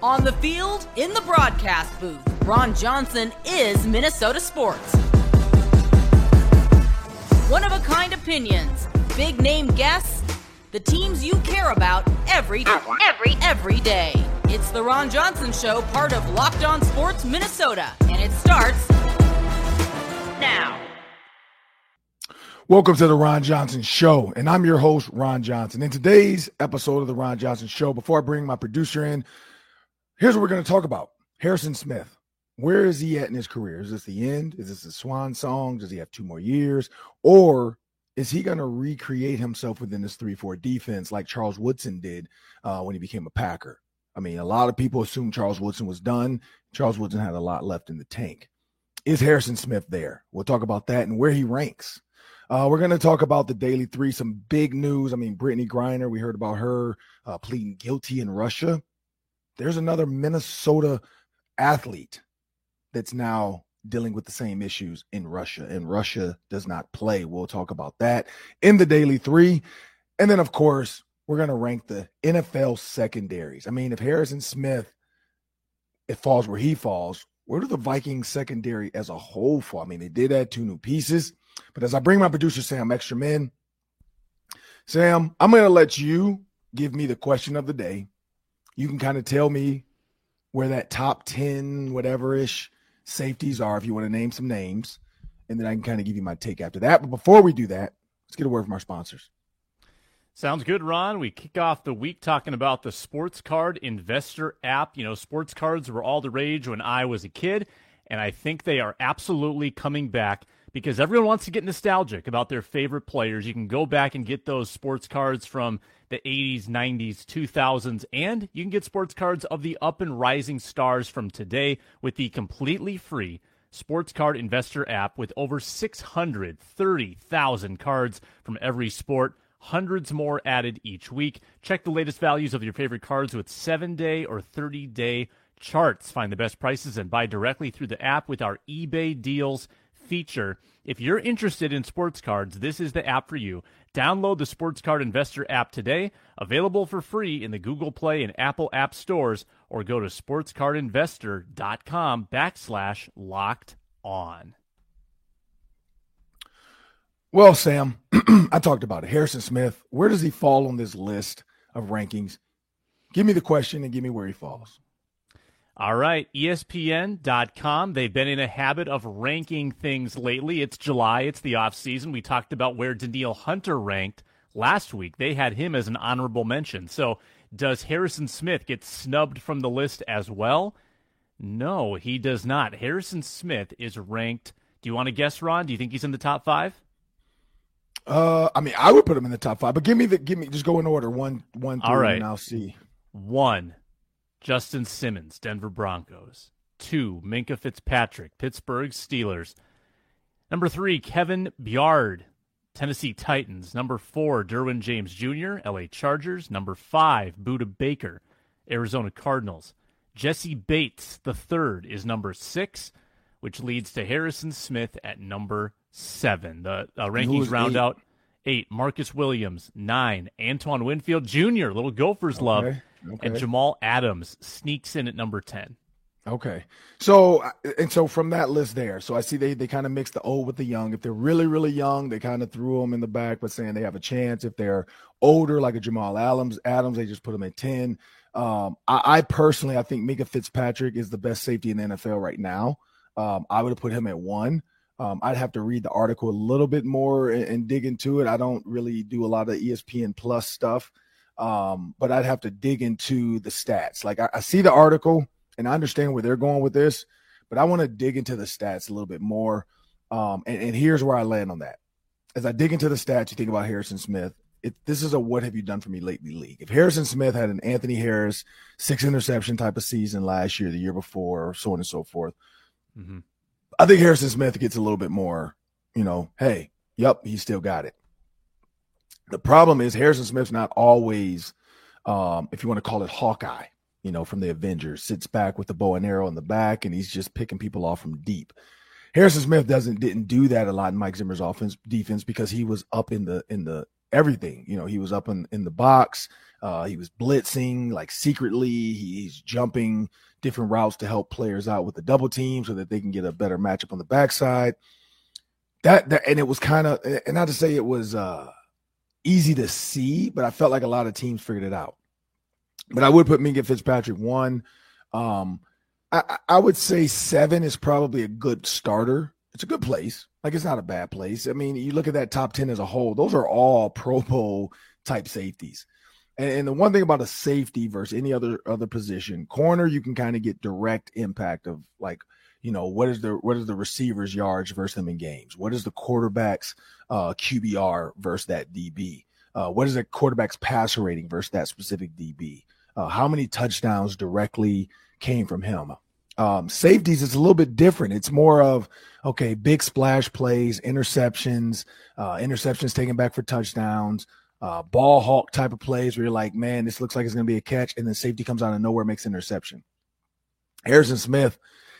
On the field, in the broadcast booth, Ron Johnson is Minnesota sports. One of a kind opinions, big name guests, the teams you care about every every every day. It's the Ron Johnson Show, part of Locked On Sports Minnesota, and it starts now. Welcome to the Ron Johnson Show, and I'm your host, Ron Johnson. In today's episode of the Ron Johnson Show, before I bring my producer in, Here's what we're going to talk about Harrison Smith. Where is he at in his career? Is this the end? Is this a swan song? Does he have two more years? Or is he going to recreate himself within this 3 4 defense like Charles Woodson did uh, when he became a Packer? I mean, a lot of people assumed Charles Woodson was done. Charles Woodson had a lot left in the tank. Is Harrison Smith there? We'll talk about that and where he ranks. Uh, we're going to talk about the Daily Three, some big news. I mean, Brittany Griner, we heard about her uh, pleading guilty in Russia there's another Minnesota athlete that's now dealing with the same issues in Russia, and Russia does not play. We'll talk about that in the daily three. And then, of course, we're going to rank the NFL secondaries. I mean, if Harrison Smith it falls where he falls, where do the Vikings secondary as a whole fall? I mean, they did add two new pieces, but as I bring my producer Sam Ekstrom in, Sam, I'm going to let you give me the question of the day you can kind of tell me where that top 10, whatever ish safeties are, if you want to name some names. And then I can kind of give you my take after that. But before we do that, let's get a word from our sponsors. Sounds good, Ron. We kick off the week talking about the Sports Card Investor app. You know, sports cards were all the rage when I was a kid, and I think they are absolutely coming back because everyone wants to get nostalgic about their favorite players. You can go back and get those sports cards from the 80s, 90s, 2000s, and you can get sports cards of the up and rising stars from today with the completely free Sports Card Investor app with over 630,000 cards from every sport. Hundreds more added each week. Check the latest values of your favorite cards with seven day or 30 day charts. Find the best prices and buy directly through the app with our eBay deals feature. If you're interested in sports cards, this is the app for you. Download the Sports Card Investor app today, available for free in the Google Play and Apple App stores, or go to sportscardinvestor.com backslash locked on. Well, Sam, I talked about it. Harrison Smith, where does he fall on this list of rankings? Give me the question and give me where he falls. All right, ESPN.com. They've been in a habit of ranking things lately. It's July, it's the off season. We talked about where Danielle Hunter ranked last week. They had him as an honorable mention. So, does Harrison Smith get snubbed from the list as well? No, he does not. Harrison Smith is ranked. Do you want to guess, Ron? Do you think he's in the top five? Uh, I mean, I would put him in the top five, but give me the give me just go in order one one All right. and I'll see. One, Justin Simmons, Denver Broncos. Two, Minkah Fitzpatrick, Pittsburgh Steelers. Number three, Kevin Byard, Tennessee Titans. Number four, Derwin James Jr., LA Chargers. Number five, Budda Baker, Arizona Cardinals. Jessie Bates, the third, is number six, which leads to Harrison Smith at number seven. The uh, rankings round eight? out eight. Marcus Williams, nine. Antoine Winfield Jr., little Gophers love. Okay. And Jamal Adams sneaks in at number 10. Okay. So and so from that list there, so I see they they kind of mix the old with the young. If they're really really young, they kind of threw them in the back, but saying they have a chance. If they're older, like a Jamal Adams, Adams, they just put them at ten. Um, I, I personally, I think Minkah Fitzpatrick is the best safety in the NFL right now. Um, I would have put him at one. Um, I'd have to read the article a little bit more and, and dig into it. I don't really do a lot of ESPN Plus stuff, um, but I'd have to dig into the stats. Like I, I see the article and I understand where they're going with this, but I want to dig into the stats a little bit more. Um, and, and here's where I land on that. As I dig into the stats, you think about Harrison Smith. It, this is a what have you done for me lately league. If Harrison Smith had an Anthony Harris six interception type of season last year, the year before, so on and so forth, mm-hmm. I think Harrison Smith gets a little bit more, you know, hey, yep, he still got it. The problem is Harrison Smith's not always, um, if you want to call it Hawkeye, you know, from the Avengers, sits back with the bow and arrow in the back, and he's just picking people off from deep. Harrison Smith doesn't didn't do that a lot in Mike Zimmer's offense defense because he was up in the in the everything. You know, he was up in, in the box. Uh, he was blitzing like secretly. He's jumping different routes to help players out with the double team so that they can get a better matchup on the backside. That, that and it was kind of and not to say it was uh, easy to see, but I felt like a lot of teams figured it out. But I would put Minkah Fitzpatrick one. Um, I, I would say seven is probably a good starter. It's a good place. Like it's not a bad place. I mean, you look at that top 10 as a whole, those are all Pro Bowl type safeties. And, and the one thing about a safety versus any other other position, corner, you can kind of get direct impact of like, you know, what is the what is the receivers yards versus them in games? What is the quarterback's uh, QBR versus that DB? Uh, what is the quarterback's passer rating versus that specific DB? Uh, how many touchdowns directly came from him? Um, safeties, is a little bit different. It's more of okay, big splash plays, interceptions, uh, interceptions taken back for touchdowns, uh, ball hawk type of plays where you're like, man, this looks like it's going to be a catch, and then safety comes out of nowhere, makes interception. Harrison Smith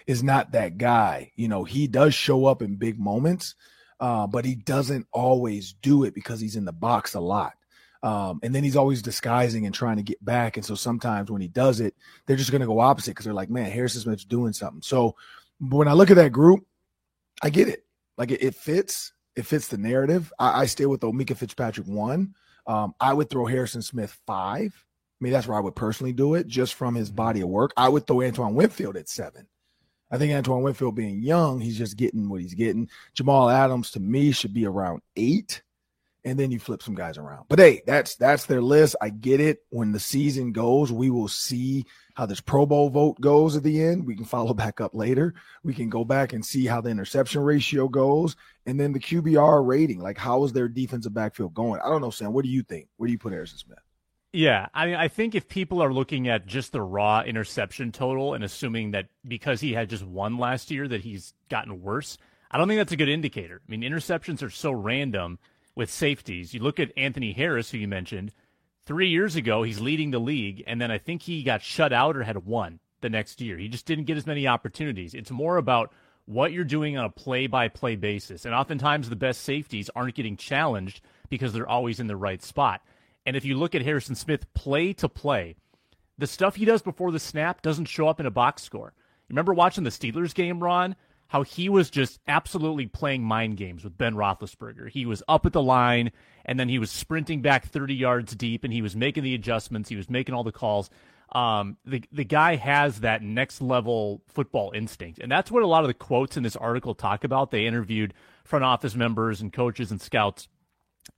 is not that guy. You know, he does show up in big moments, uh, but he doesn't always do it because he's in the box a lot. Um, and then he's always disguising and trying to get back. And so sometimes when he does it, they're just going to go opposite because they're like, man, Harrison Smith's doing something. So when I look at that group, I get it. Like it, it fits. It fits the narrative. I, I stay with Omika Fitzpatrick one. Um, I would throw Harrison Smith five. I mean, that's where I would personally do it just from his body of work. I would throw Antoine Winfield at seven. I think Antoine Winfield being young, he's just getting what he's getting. Jamal Adams to me should be around eight and then you flip some guys around. But hey, that's that's their list. I get it. When the season goes, we will see how this Pro Bowl vote goes at the end. We can follow back up later. We can go back and see how the interception ratio goes, and then the QBR rating. Like, how is their defensive backfield going? I don't know, Sam. What do you think? Where do you put Harrison Smith? Yeah, I mean, I think if people are looking at just the raw interception total and assuming that because he had just one last year that he's gotten worse, I don't think that's a good indicator. I mean, interceptions are so random with safeties. You look at Anthony Harris, who you mentioned, three years ago, he's leading the league, and then I think he got shut out or had one the next year. He just didn't get as many opportunities. It's more about what you're doing on a play by play basis. And oftentimes, the best safeties aren't getting challenged because they're always in the right spot. And if you look at Harrison Smith play to play, the stuff he does before the snap doesn't show up in a box score. You remember watching the Steelers game, Ron? how he was just absolutely playing mind games with Ben Roethlisberger. He was up at the line, and then he was sprinting back 30 yards deep, and he was making the adjustments. He was making all the calls. Um, the the guy has that next level football instinct, and that's what a lot of the quotes in this article talk about. They interviewed front office members and coaches and scouts,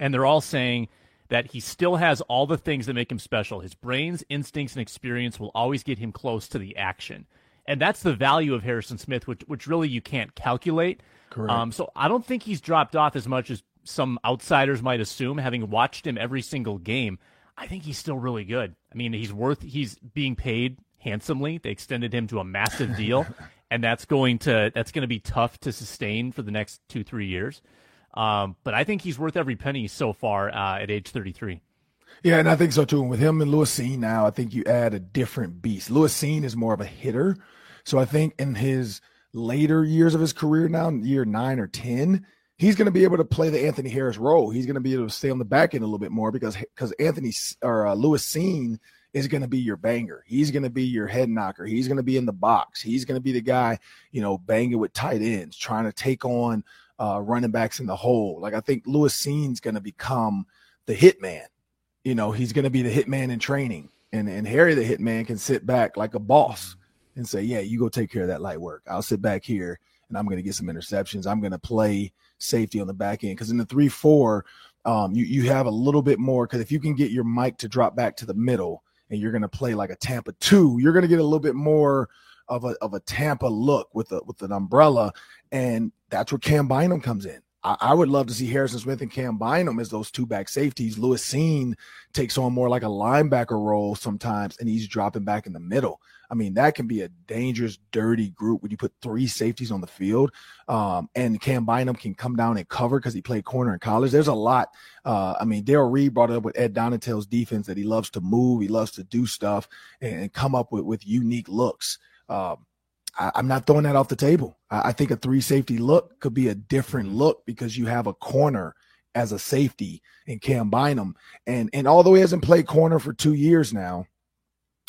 and they're all saying that he still has all the things that make him special. His brains, instincts, and experience will always get him close to the action and that's the value of Harrison Smith, which which really you can't calculate. Correct. Um, so I don't think he's dropped off as much as some outsiders might assume. Having watched him every single game, I think he's still really good. I mean, he's worth he's being paid handsomely. They extended him to a massive deal, and that's going to that's going to be tough to sustain for the next two three years. Um, but I think he's worth every penny so far uh, at age 33. Yeah, and I think so too. And with him and Lewis Cine now, I think you add a different beast. Lewis Cine is more of a hitter. So I think in his later years of his career now, year nine or 10, he's going to be able to play the Anthony Harris role. He's going to be able to stay on the back end a little bit more because because Anthony or uh, Lewis Cine is going to be your banger. He's going to be your head knocker. He's going to be in the box. He's going to be the guy, you know, banging with tight ends, trying to take on uh, running backs in the hole. Like I think Lewis Cine's going to become the hitman. You know, he's going to be the hitman in training. And, and Harry the hitman can sit back like a boss and say, yeah, you go take care of that light work. I'll sit back here and I'm going to get some interceptions. I'm going to play safety on the back end because in the three four, um, you you have a little bit more because if you can get your mic to drop back to the middle and you're going to play like a Tampa two, you're going to get a little bit more of a of a Tampa look with a with an umbrella, and that's where Cam Bynum comes in. I, I would love to see Harrison Smith and Cam Bynum as those two back safeties. Lewis Cine takes on more like a linebacker role sometimes, and he's dropping back in the middle. I mean, that can be a dangerous, dirty group when you put three safeties on the field. Um, and Cam Bynum can come down and cover because he played corner in college. There's a lot. Uh, I mean, Daryl Reed brought it up with Ed Donatell's defense that he loves to move, he loves to do stuff and, come up with, with unique looks. Um, I, am not throwing that off the table. I, I think a three safety look could be a different look because you have a corner as a safety in Cam Bynum. And and although he hasn't played corner for two years now,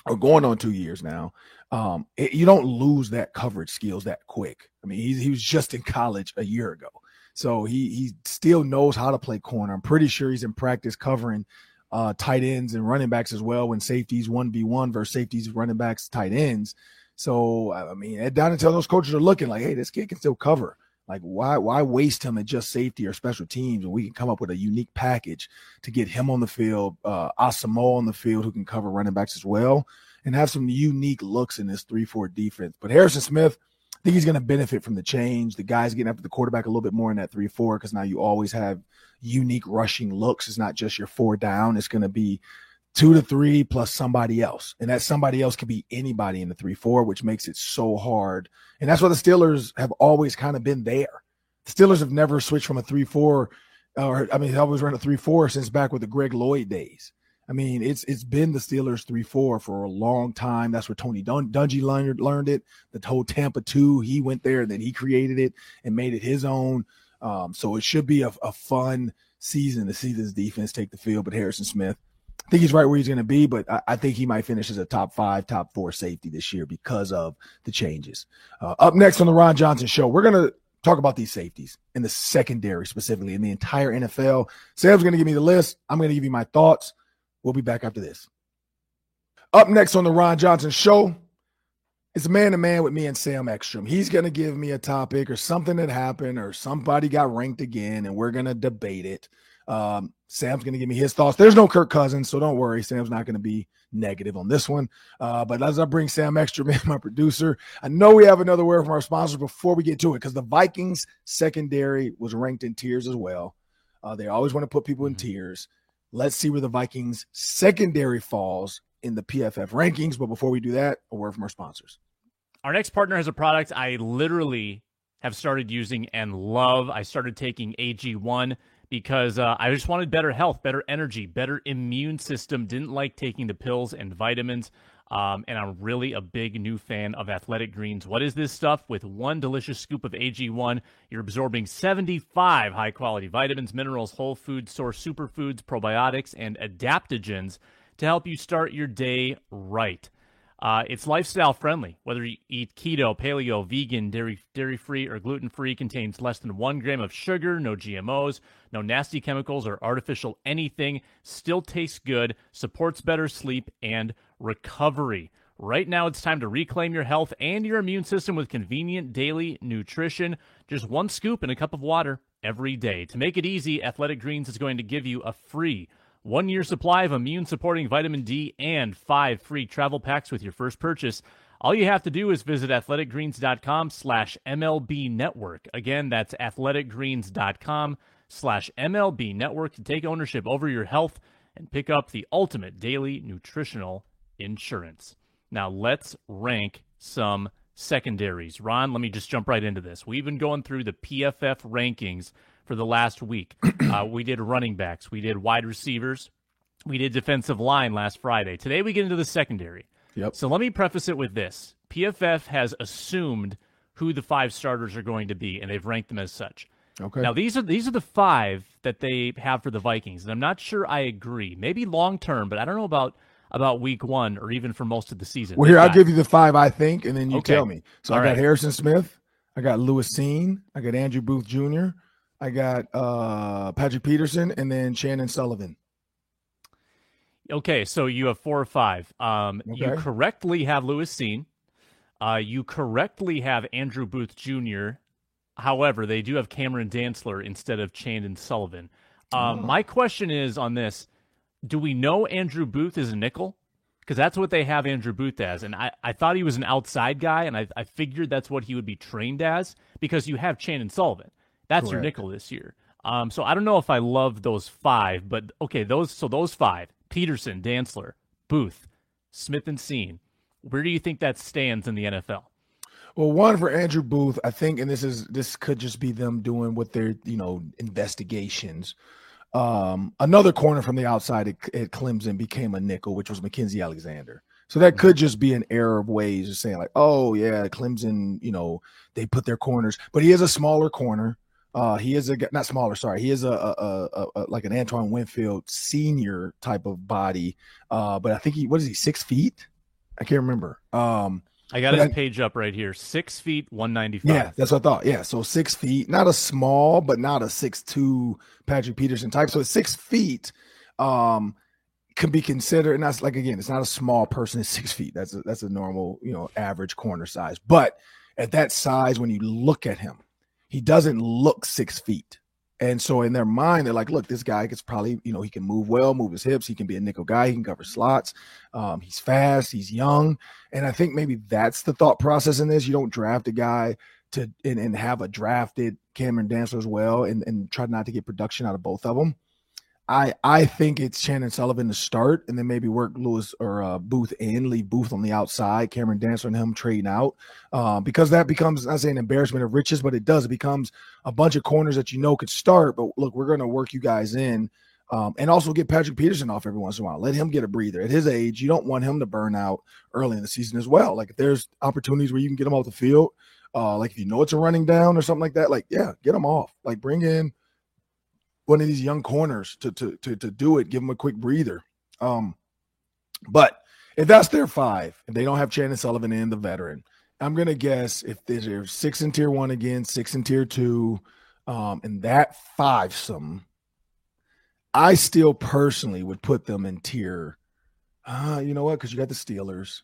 or going on two years now, um, it, you don't lose that coverage skills that quick. I mean, he, he was just in college a year ago. So he he still knows how to play corner. I'm pretty sure he's in practice covering uh, tight ends and running backs as well when safeties 1v1 versus safeties, running backs, tight ends. So I mean, down until those coaches are looking like, hey, this kid can still cover. Like, why why waste him at just safety or special teams when we can come up with a unique package to get him on the field, uh, Asamoah on the field who can cover running backs as well, and have some unique looks in this three four defense. But Harrison Smith, I think he's going to benefit from the change. The guys getting after the quarterback a little bit more in that three four because now you always have unique rushing looks. It's not just your four down. It's going to be two to three plus somebody else. And that somebody else could be anybody in the three, four, which makes it so hard. And that's why the Steelers have always kind of been there. The Steelers have never switched from a three, four, or I mean, they always run a three, four since back with the Greg Lloyd days. I mean, it's it's been the Steelers three four for a long time. That's where Tony Dun- Dungy learned learned it. The whole Tampa two, he went there and then he created it and made it his own. Um, so it should be a, a fun season to see this defense take the field. But Harrison Smith, think he's right where he's going to be, but I, I, think he might finish as a top five, top four safety this year because of the changes. Uh, up next on the Ron Johnson Show, we're going to talk about these safeties in the secondary specifically in the entire NFL. Sam's going to give me the list. I'm going to give you my thoughts. We'll be back after this. Up next on the Ron Johnson Show, it's man to man with me and Sam Ekstrom. He's going to give me a topic or something that happened or somebody got ranked again, and we're going to debate it. Um, Sam's going to give me his thoughts. There's no Kirk Cousins, so don't worry. Sam's not going to be negative on this one. Uh, but as I bring Sam Ekstrom in, my producer, I know we have another word from our sponsors before we get to it because the Vikings secondary was ranked in tiers as well. Uh, they always want to put people in mm-hmm. tiers. Let's see where the Vikings secondary falls in the PFF rankings. But before we do that, a word from our sponsors. Our next partner has a product I literally have started using and love. I started taking AG1 because uh, I just wanted better health, better energy, better immune system. Didn't like taking the pills and vitamins. Um, and I'm really a big new fan of Athletic Greens. What is this stuff? With one delicious scoop of AG1, you're absorbing 75 high quality vitamins, minerals, whole food source superfoods, probiotics, and adaptogens to help you start your day right. Uh, it's lifestyle friendly. Whether you eat keto, paleo, vegan, dairy dairy free, or gluten free, contains less than one gram of sugar, no GMOs, no nasty chemicals or artificial anything. Still tastes good, supports better sleep and recovery. Right now, it's time to reclaim your health and your immune system with convenient daily nutrition. Just one scoop in a cup of water every day. To make it easy, Athletic Greens is going to give you a free one year supply of immune supporting vitamin D, and five free travel packs with your first purchase. All you have to do is visit athleticgreens.com slash MLB network. Again, that's athleticgreens.com slash MLB network to take ownership over your health and pick up the ultimate daily nutritional insurance. Now let's rank some secondaries. Ron, let me just jump right into this. We've been going through the PFF rankings for the last week. uh, we did running backs, we did wide receivers, we did defensive line last Friday. Today we get into the secondary. Yep. So let me preface it with this: PFF has assumed who the five starters are going to be, and they've ranked them as such. Okay. Now these are these are the five that they have for the Vikings, and I'm not sure I agree. Maybe long term, but I don't know about about week one or even for most of the season. Well, here I'll give you the five I think, and then you okay. tell me. So All I got right. Harrison Smith, I got Lewis Cine, I got Andrew Booth Jr., I got uh, Patrick Peterson and then Shannon Sullivan. Okay, so you have four or five. Um, okay. You correctly have Lewis Cine. Uh, you correctly have Andrew Booth Jr. However, they do have Cameron Dantzler instead of Chandon Sullivan. Um, oh. My question is on this: Do we know Andrew Booth is a nickel? Because that's what they have Andrew Booth as, and I, I thought he was an outside guy, and I, I figured that's what he would be trained as because you have Chandon Sullivan. That's Correct. your nickel this year. Um, so I don't know if I love those five, but okay, those so those five: Peterson, Dantzler, Booth, Smith, and Cine. Where do you think that stands in the NFL? Well, one for Andrew Booth, I think, and this is this could just be them doing what their you know investigations. Um, another corner from the outside at, at Clemson became a nickel, which was Mackensie Alexander. So that could just be an error of ways of saying like, oh yeah, Clemson, you know, they put their corners, but he is a smaller corner. Uh, he is a not smaller. Sorry, he is a, a, a, a, like an Antoine Winfield senior type of body. Uh, but I think he what is he six feet? I can't remember. Um, I got his I, page up right here. Six feet, one ninety five. Yeah, that's what I thought. Yeah, so six feet, not a small, but not a six two Patrick Peterson type. So six feet. Um, can be considered, and that's like again, it's not a small person. It's six feet. That's a, that's a normal, you know, average corner size. But at that size, when you look at him, he doesn't look six feet. And so in their mind, they're like, look, this guy gets probably, you know, he can move well, move his hips. He can be a nickel guy. He can cover slots. Um, he's fast. He's young. And I think maybe that's the thought process in this. You don't draft a guy to and, and have a drafted Cameron Dantzler as well and, and try not to get production out of both of them. I I think it's Chandon Sullivan to start, and then maybe work Lewis or uh, Booth in, leave Booth on the outside, Cameron Dantzler and him trading out, uh, because that becomes I say an embarrassment of riches, but it does. It becomes a bunch of corners that you know could start, but look, we're to work you guys in, um, and also get Patrick Peterson off every once in a while. Let him get a breather. At his age, you don't want him to burn out early in the season as well. Like if there's opportunities where you can get him off the field, uh, like if you know it's a running down or something like that, like yeah, get him off. Like bring in one of these young corners to to to, to do it, give them a quick breather. Um, but if that's their five, and they don't have Chandon Sullivan in the veteran, I'm gonna guess if there's six in tier one again, six in tier two, um, and that five some, I still personally would put them in tier. Uh, you know what? Because you got the Steelers.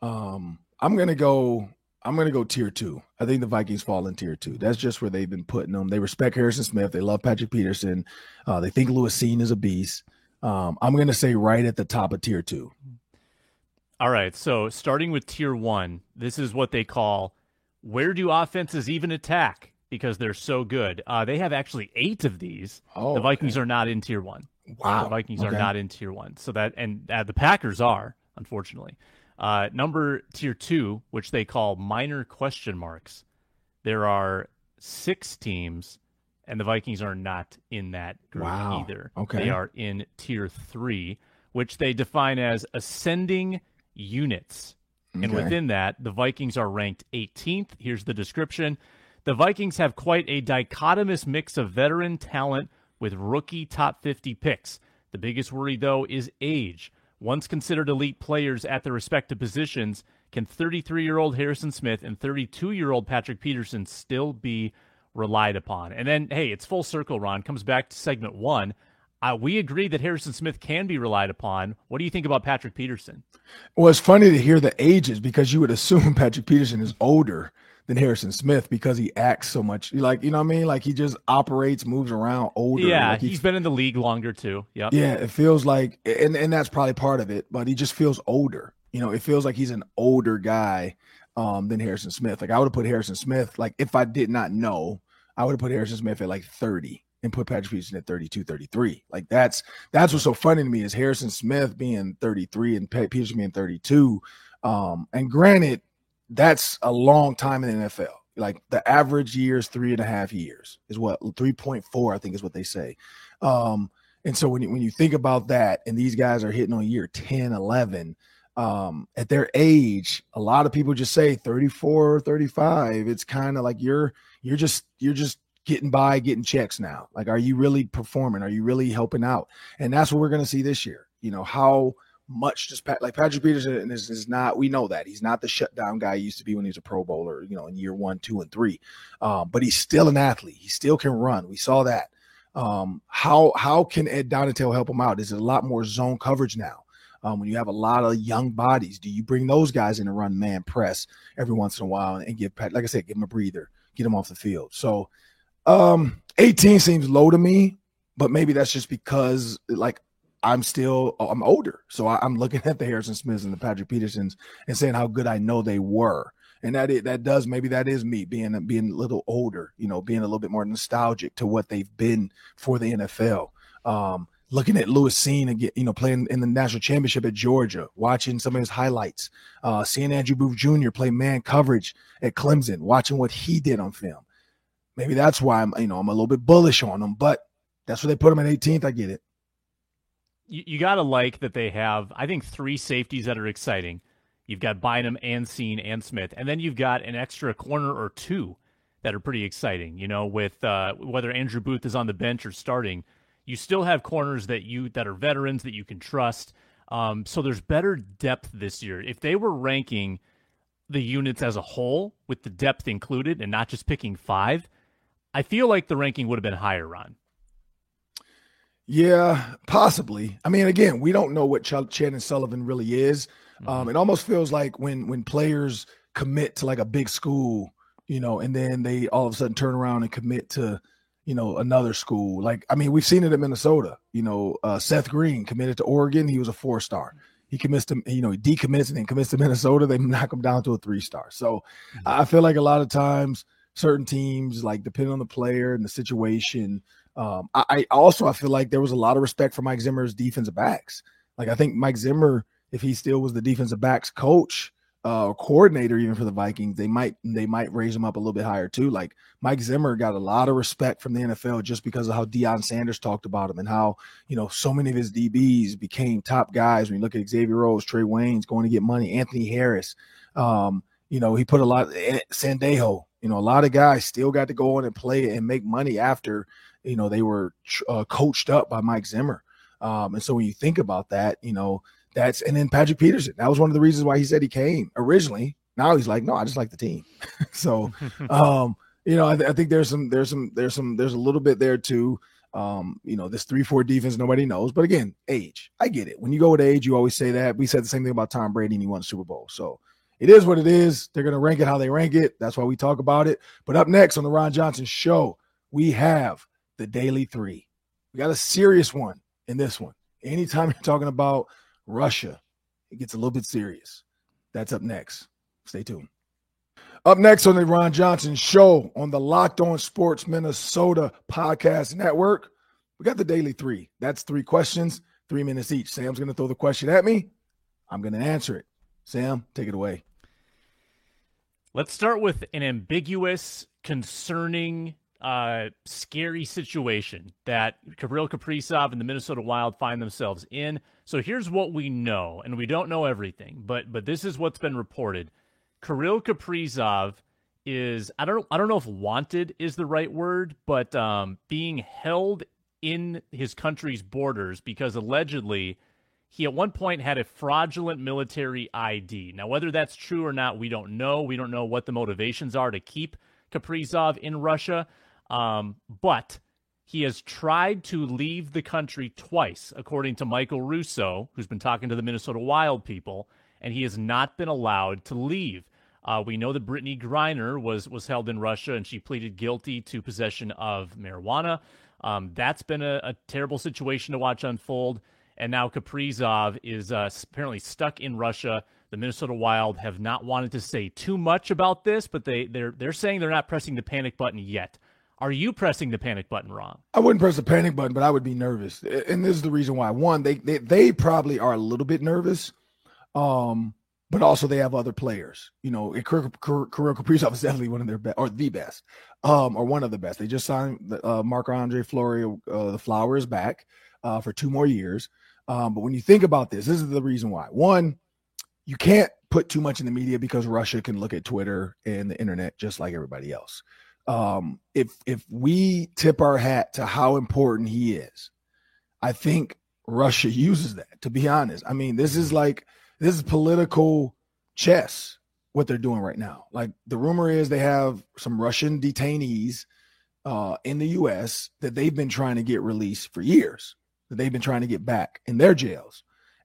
Um, I'm gonna go. I'm going to go tier two. I think the Vikings fall in tier two. That's just where they've been putting them. They respect Harrison Smith. They love Patrick Peterson. Uh, they think Lewis Cine is a beast. Um, I'm going to say right at the top of tier two. All right. So starting with tier one, this is what they call where do offenses even attack because they're so good. Uh, they have actually eight of these. Oh, the Vikings okay. are not in tier one. Wow. The Vikings okay. are not in tier one. So that, and uh, the Packers are, unfortunately. Uh, number tier two, which they call minor question marks, there are six teams, and the Vikings are not in that group wow. either. Okay. They are in tier three, which they define as ascending units. Okay. And within that, the Vikings are ranked 18th. Here's the description The Vikings have quite a dichotomous mix of veteran talent with rookie top 50 picks. The biggest worry, though, is age. Once considered elite players at their respective positions, can 33 year old Harrison Smith and 32 year old Patrick Peterson still be relied upon? And then, hey, it's full circle, Ron. Comes back to segment one. Uh, we agree that Harrison Smith can be relied upon. What do you think about Patrick Peterson? Well, it's funny to hear the ages because you would assume Patrick Peterson is older than Harrison Smith because he acts so much. Like, you know what I mean? Like he just operates, moves around older. Yeah, like he's been in the league longer too. Yeah. Yeah, it feels like and, and that's probably part of it, but he just feels older. You know, it feels like he's an older guy um than Harrison Smith. Like I would have put Harrison Smith, like if I did not know, I would have put Harrison Smith at like 30 and put Patrick Peterson at 32, 33. Like that's that's what's so funny to me is Harrison Smith being 33 and Peterson being 32. Um, and granted, that's a long time in the NFL. Like the average year is three and a half years, is what 3.4, I think is what they say. Um, and so when you, when you think about that, and these guys are hitting on year 10, 11, um, at their age, a lot of people just say 34, 35. It's kind of like you're you're just you're just getting by, getting checks now. Like, are you really performing? Are you really helping out? And that's what we're gonna see this year. You know, how much just like Patrick Peterson is, is not. We know that he's not the shutdown guy he used to be when he was a Pro Bowler, you know, in year one, two, and three. Um, but he's still an athlete. He still can run. We saw that. Um, how how can Ed Donatell help him out? Is it a lot more zone coverage now? Um, when you have a lot of young bodies, do you bring those guys in to run man press every once in a while and give Pat, like I said, give him a breather, get him off the field? So, um, 18 seems low to me, but maybe that's just because like I'm still I'm older, so I, am looking at the Harrison Smiths and the Patrick Petersons and saying how good I know they were, and that it, that does maybe that is me being being a little older, you know, being a little bit more nostalgic to what they've been for the NFL. Um, looking at Lewis Cine again, you know, playing in the national championship at Georgia, watching some of his highlights, uh, seeing Andrew Booth Jr. play man coverage at Clemson, watching what he did on film. Maybe that's why I'm, you know, I'm a little bit bullish on him, but that's where they put him at 18th. I get it you, you got to like that they have, I think, three safeties that are exciting. You've got Bynum and Cine and Smith, and then you've got an extra corner or two that are pretty exciting. You know, with uh, whether Andrew Booth is on the bench or starting, you still have corners that you that are veterans that you can trust. Um, so there's better depth this year. If they were ranking the units as a whole with the depth included and not just picking five, I feel like the ranking would have been higher, Ron. Yeah, possibly. I mean, again, we don't know what Ch- Chandon Sullivan really is. Mm-hmm. Um, it almost feels like when when players commit to like a big school, you know, and then they all of a sudden turn around and commit to, you know, another school. Like, I mean, we've seen it in Minnesota. You know, uh, Seth Green committed to Oregon. He was a four star. He commits to, you know, he decommits and then commits to Minnesota. They knock him down to a three star. So mm-hmm. I feel like a lot of times certain teams, like depending on the player and the situation, um, I, I also I feel like there was a lot of respect for Mike Zimmer's defensive backs. Like I think Mike Zimmer, if he still was the defensive backs coach, uh, coordinator even for the Vikings, they might they might raise him up a little bit higher too. Like Mike Zimmer got a lot of respect from the NFL just because of how Deion Sanders talked about him and how you know so many of his DBs became top guys. When you look at Xavier Rhodes, Trae Waynes going to get money, Anthony Harris, um, you know he put a lot. Sendejo, you know a lot of guys still got to go on and play and make money after you know they were uh, coached up by Mike Zimmer. Um, and so when you think about that, you know that's and then Patrick Peterson. That was one of the reasons why he said he came originally. Now he's like, no, I just like the team. so, um, you know, I, th- I, think there's some, there's some, there's some, there's a little bit there too. Um, you know, this three four defense nobody knows, but again, age. I get it. When you go with age, you always say that. We said the same thing about Tom Brady and he won Super Bowl. So it is what it is. They're gonna rank it how they rank it. That's why we talk about it. But up next on the Ron Johnson Show, we have the Daily Three. We got a serious one in this one. Anytime you're talking about Russia. It gets a little bit serious. That's up next. Stay tuned. Up next on the Ron Johnson Show on the Locked On Sports Minnesota Podcast Network, we got the Daily Three. That's three questions, three minutes each. Sam's going to throw the question at me. I'm going to answer it. Sam, take it away. Let's start with an ambiguous, concerning uh, scary situation that Kirill Kaprizov and the Minnesota Wild find themselves in. So here's what we know, and we don't know everything, but but this is what's been reported. Kirill Kaprizov is I don't I don't know if wanted is the right word, but um, being held in his country's borders because allegedly he at one point had a fraudulent military ID. Now whether that's true or not, we don't know. We don't know what the motivations are to keep Kaprizov in Russia. Um, but he has tried to leave the country twice, according to Michael Russo, who's been talking to the Minnesota Wild people, and he has not been allowed to leave. Uh, we know that Brittany Griner was was held in Russia, and she pleaded guilty to possession of marijuana. Um, that's been a, a, terrible situation to watch unfold. And now Kaprizov is uh, apparently stuck in Russia. The Minnesota Wild have not wanted to say too much about this, but they they're they're saying they're not pressing the panic button yet. Are you pressing the panic button wrong? I wouldn't press the panic button, but I would be nervous. And this is the reason why. One, they they, they probably are a little bit nervous. Um, but also they have other players. You know, Kirill Kaprizov is definitely one of their best, or the best, um, or one of the best. They just signed uh, Marc Andre Fleury. Uh, the Flowers back uh, for two more years. Um, but when you think about this, this is the reason why. One, you can't put too much in the media because Russia can look at Twitter and the internet just like everybody else um, if if we tip our hat to how important he is, I think Russia uses that. To be honest, I mean, this is like this is political chess. What they're doing right now, like the rumor is they have some Russian detainees uh, in the U.S. that they've been trying to get released for years. That they've been trying to get back in their jails,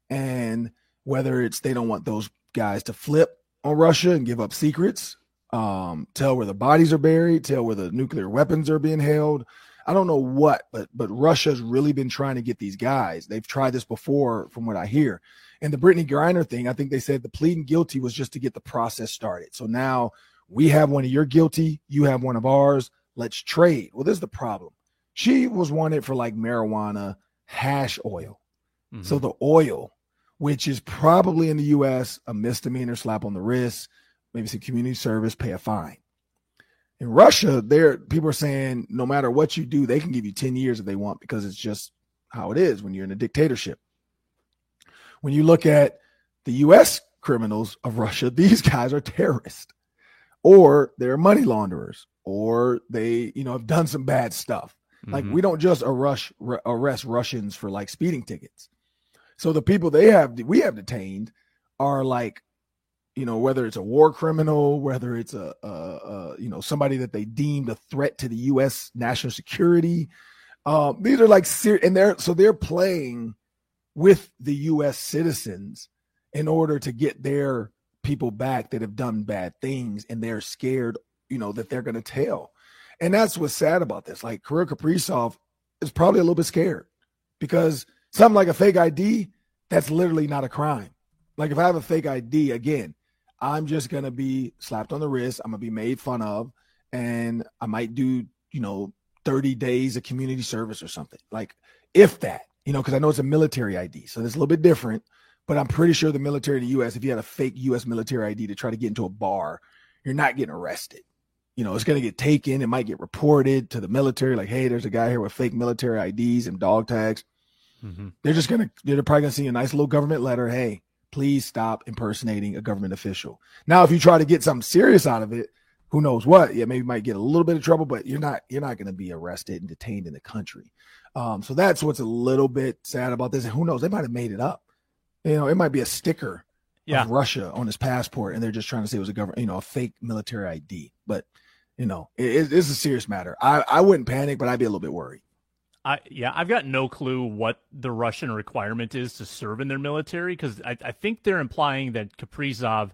and whether it's they don't want those guys to flip on Russia and give up secrets, um, tell where the bodies are buried, tell where the nuclear weapons are being held. I don't know what, but but Russia's really been trying to get these guys. They've tried this before, from what I hear. And the Brittany Griner thing, I think they said the pleading guilty was just to get the process started. So now we have one of your guilty, you have one of ours. Let's trade. Well, this is the problem. She was wanted for like marijuana hash oil. Mm-hmm. So the oil, which is probably in the U.S. a misdemeanor slap on the wrist maybe some community service, pay a fine. In Russia, there people are saying no matter what you do, they can give you 10 years if they want because it's just how it is when you're in a dictatorship. When you look at the US criminals of Russia, these guys are terrorists or they're money launderers or they, you know, have done some bad stuff. Like Mhm. we don't just arrest arrest Russians for like speeding tickets. So the people they have we have detained are like, you know, whether it's a war criminal, whether it's a, a, a you know somebody that they deemed a threat to the U.S. national security. Um, these are like ser- and they're so they're playing with the U.S. citizens in order to get their people back that have done bad things, and they're scared, you know, that they're going to tell. And that's what's sad about this. Like Kirill Kaprizov is probably a little bit scared because something like a fake ID, that's literally not a crime. Like if I have a fake ID, again, I'm just gonna be slapped on the wrist. I'm gonna be made fun of, and I might do, you know, 30 days of community service or something. Like if that, you know, because I know it's a military ID, so it's a little bit different. But I'm pretty sure the military in the U.S. If you had a fake U.S. military ID to try to get into a bar, you're not getting arrested you know, it's going to get taken. It might get reported to the military, like, hey, there's a guy here with fake military IDs and dog tags. Mhm. They're just going to, they're probably going to see a nice little government letter. Hey, please stop impersonating a government official. Now, if you try to get something serious out of it, who knows what? Yeah, maybe you might get a little bit of trouble, but you're not, you're not going to be arrested and detained in the country. Um, so that's what's a little bit sad about this. And who knows? They might have made it up. You know, it might be a sticker Yeah. of Russia on his passport, and they're just trying to say it was a government, you know, a fake military ID. But you know, it, it- it's a serious matter. I, I wouldn't panic, but I'd be a little bit worried. I yeah, I've got no clue what the Russian requirement is to serve in their military because I, I think they're implying that Kaprizov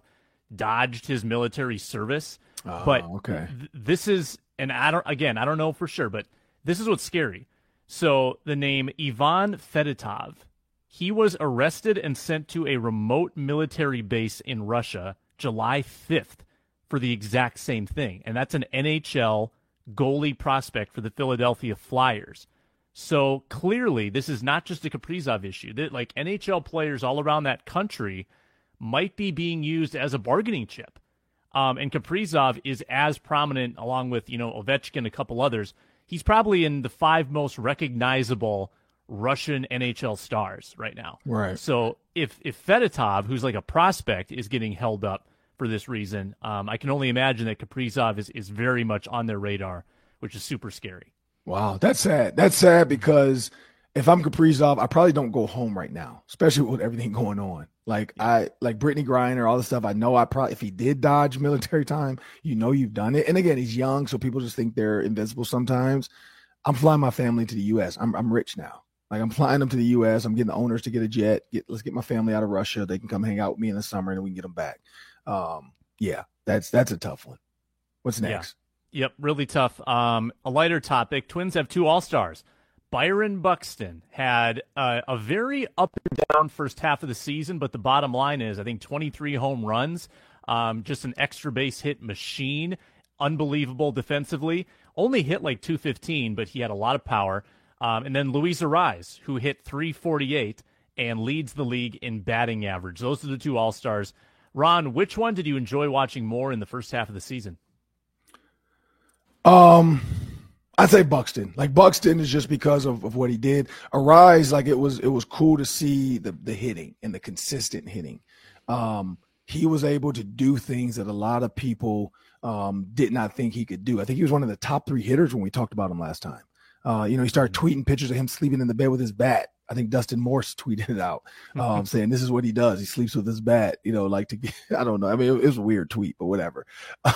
dodged his military service. Oh, but Oh, okay, th- this is, and I don't again, I don't know for sure, but this is what's scary. So the name Ivan Fedotov, he was arrested and sent to a remote military base in Russia July 5th for the exact same thing, and that's an NHL goalie prospect for the Philadelphia Flyers. So clearly, this is not just a Kaprizov issue. That like NHL players all around that country might be being used as a bargaining chip. Um, and Kaprizov is as prominent, along with you know Ovechkin, a couple others. He's probably in the five most recognizable Russian NHL stars right now. right. So if if Fedotov, who's like a prospect, is getting held up for this reason, um, I can only imagine that Kaprizov is is very much on their radar, which is super scary. Wow, that's sad. That's sad because if I'm Kaprizov, I probably don't go home right now, especially with everything going on. Like I like Brittany Griner, all the stuff. I know I probably if he did dodge military time, you know you've done it. And again, he's young, so people just think they're invincible sometimes. I'm flying my family to the US. I'm I'm rich now. Like I'm flying them to the US. I'm getting the owners to get a jet. Get let's get my family out of Russia. They can come hang out with me in the summer and we can get them back. Um, yeah, that's that's a tough one. What's Yeah. next? Yep, really tough. Um, a lighter topic: Twins have two All Stars. Byron Buxton had uh, a very up and down first half of the season, but the bottom line is, I think 23 home runs, um, just an extra base hit machine, unbelievable defensively. Only hit like 215, but he had a lot of power. Um, and then Luis Arraez, who hit 348 and leads the league in batting average. Those are the two All Stars. Ron, which one did you enjoy watching more in the first half of the season? Um, I'd say Buxton. Like Buxton is just because of, of what he did. Arraez, like it was it was cool to see the the hitting and the consistent hitting. Um, he was able to do things that a lot of people um did not think he could do. I think he was one of the top three hitters when we talked about him last time. Uh, you know, he started tweeting pictures of him sleeping in the bed with his bat. I think Dustin Morse tweeted it out, um, saying this is what he does. He sleeps with his bat. You know, like to get. I don't know. I mean, it, it was a weird tweet, but whatever.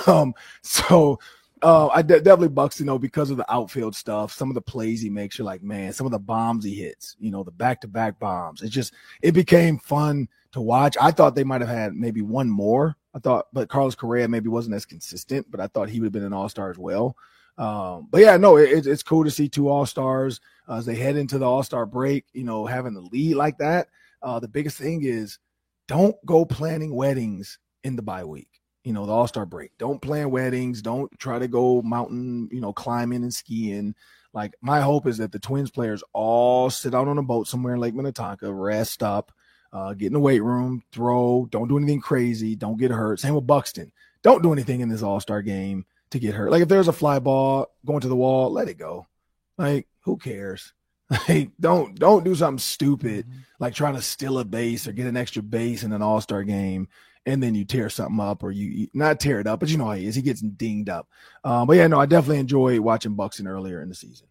Um, so uh, I de- definitely you know because of the outfield stuff. Some of the plays he makes, you're like, man. Some of the bombs he hits, you know, the back to back bombs. It just it became fun to watch. I thought they might have had maybe one more. I thought, but Carlos Correa maybe wasn't as consistent, but I thought he would have been an all star as well. Um, but yeah, no, it, it's cool to see two all stars uh, as they head into the all star break. You know, having the lead like that. Uh, the biggest thing is don't go planning weddings in the bye week. You know, the all star break. Don't plan weddings. Don't try to go mountain, you know, climbing and skiing. Like my hope is that the Twins players all sit out on a boat somewhere in Lake Minnetonka, rest up, uh, get in the weight room, throw. Don't do anything crazy. Don't get hurt. Same with Buxton. Don't do anything in this all star game to get hurt. Like if there's a fly ball going to the wall, let it go. Like who cares? Like don't don't do something stupid like trying to steal a base or get an extra base in an all star game and then you tear something up or you, you not tear it up, but you know how he is. He gets dinged up. Um, but yeah, no, I definitely enjoy watching Buxton earlier in the season.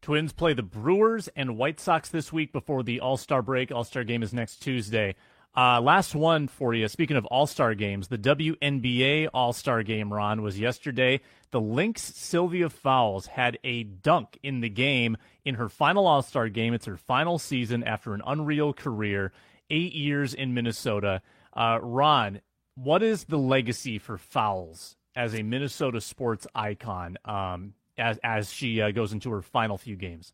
Twins play the Brewers and White Sox this week before the All Star break. All Star game is next Tuesday. Uh, last one for you. Speaking of All Star games, the WNBA All Star game, Ron, was yesterday. The Lynx Sylvia Fowles had a dunk in the game in her final All Star game. It's her final season after an unreal career, eight years in Minnesota. Uh, Ron, what is the legacy for Fowles as a Minnesota sports icon? Um, as as she uh, goes into her final few games.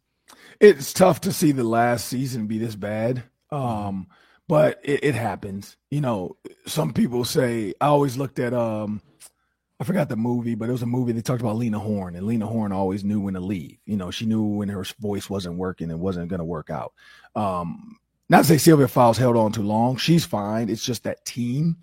It's tough to see the last season be this bad. Um, but it, it, happens. You know, some people say I always looked at um I forgot the movie, but it was a movie they talked about Lena Horne, and Lena Horne always knew when to leave. You know, she knew when her voice wasn't working and wasn't going to work out. Um, not to say Sylvia Fowles held on too long; she's fine. It's just that team.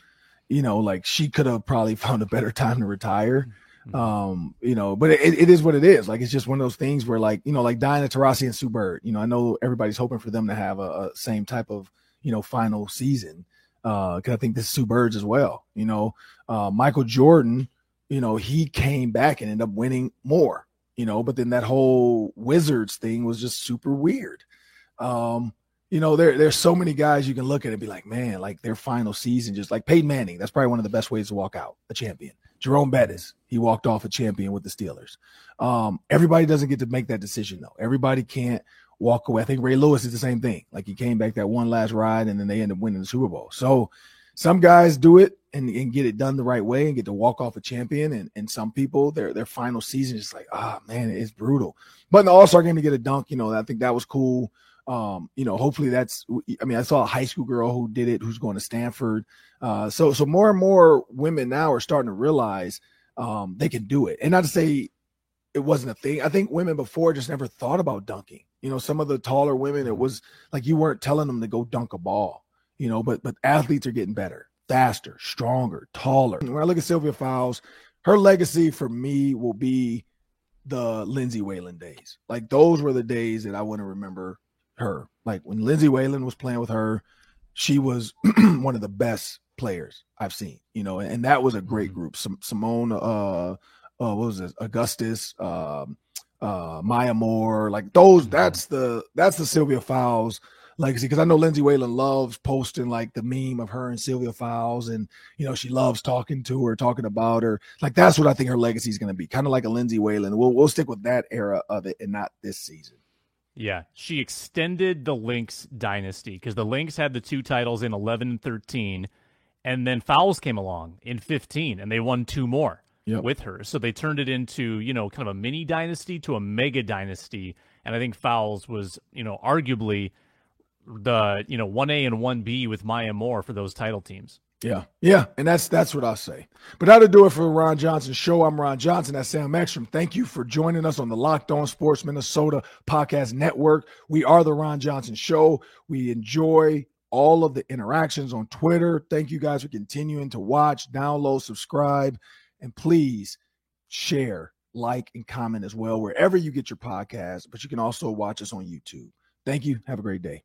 You know, like she could have probably found a better time to retire. Mm-hmm. Um, you know, but it, it is what it is. Like it's just one of those things where, like, you know, like Diana Taurasi and Sue Bird. You know, I know everybody's hoping for them to have a, a same type of you know final season. Uh, because I think this is Sue Bird's as well. You know, uh, Michael Jordan. You know, he came back and ended up winning more. You know, but then that whole Wizards thing was just super weird. Um, you know, there there's so many guys you can look at and be like, man, like their final season, just like Peyton Manning. That's probably one of the best ways to walk out a champion. Jerome Bettis, he walked off a champion with the Steelers. Um, everybody doesn't get to make that decision though. Everybody can't walk away. I think Ray Lewis is the same thing. Like he came back that one last ride and then they end up winning the Super Bowl. So some guys do it and, and get it done the right way and get to walk off a champion. And, and some people, their their final season is like, ah oh, man, it's brutal. But in the All-Star game to get a dunk, you know, I think that was cool. Um, you know, hopefully that's I mean, I saw a high school girl who did it who's going to Stanford. Uh, so so more and more women now are starting to realize um, they can do it. And not to say it wasn't a thing. I think women before just never thought about dunking. You know, some of the taller women, it mm-hmm. was like you weren't telling them to go dunk a ball. You know, but but athletes are getting better, faster, stronger, taller. When I look at Sylvia Fowles, her legacy for me will be the Lindsay Whalen days. Like those were the days that I want to remember her. Like when Lindsay Whalen was playing with her, she was one of the best players I've seen, you know, and, that was a great mm-hmm. group. Some Seimone, uh, uh, what was this Augustus, um, uh, Maya Moore, like those. Mm-hmm. That's the that's the Sylvia Fowles legacy because I know Lindsay Whalen loves posting like the meme of her and Sylvia Fowles, and you know she loves talking to her, talking about her. Like that's what I think her legacy is going to be, kind of like a Lindsay Whalen. We'll we'll stick with that era of it and not this season. Yeah, she extended the Lynx dynasty because the Lynx had the two titles in 11 and 13, and then Fowles came along in 15, and they won two more yep. with her. So they turned it into, you know, kind of a mini dynasty to a mega dynasty. And I think Fowles was, you know, arguably the, you know, 1A and 1B with Maya Moore for those title teams. Yeah, yeah, and that's that's what I'll say. But that'll do it for the Ron Johnson Show. I'm Ron Johnson. That's Sam Ekstrom. Thank you for joining us on the Locked On Sports Minnesota Podcast Network. We are the Ron Johnson Show. We enjoy all of the interactions on Twitter. Thank you guys for continuing to watch, download, subscribe, and please share, like, and comment as well wherever you get your podcast. But you can also watch us on YouTube. Thank you. Have a great day.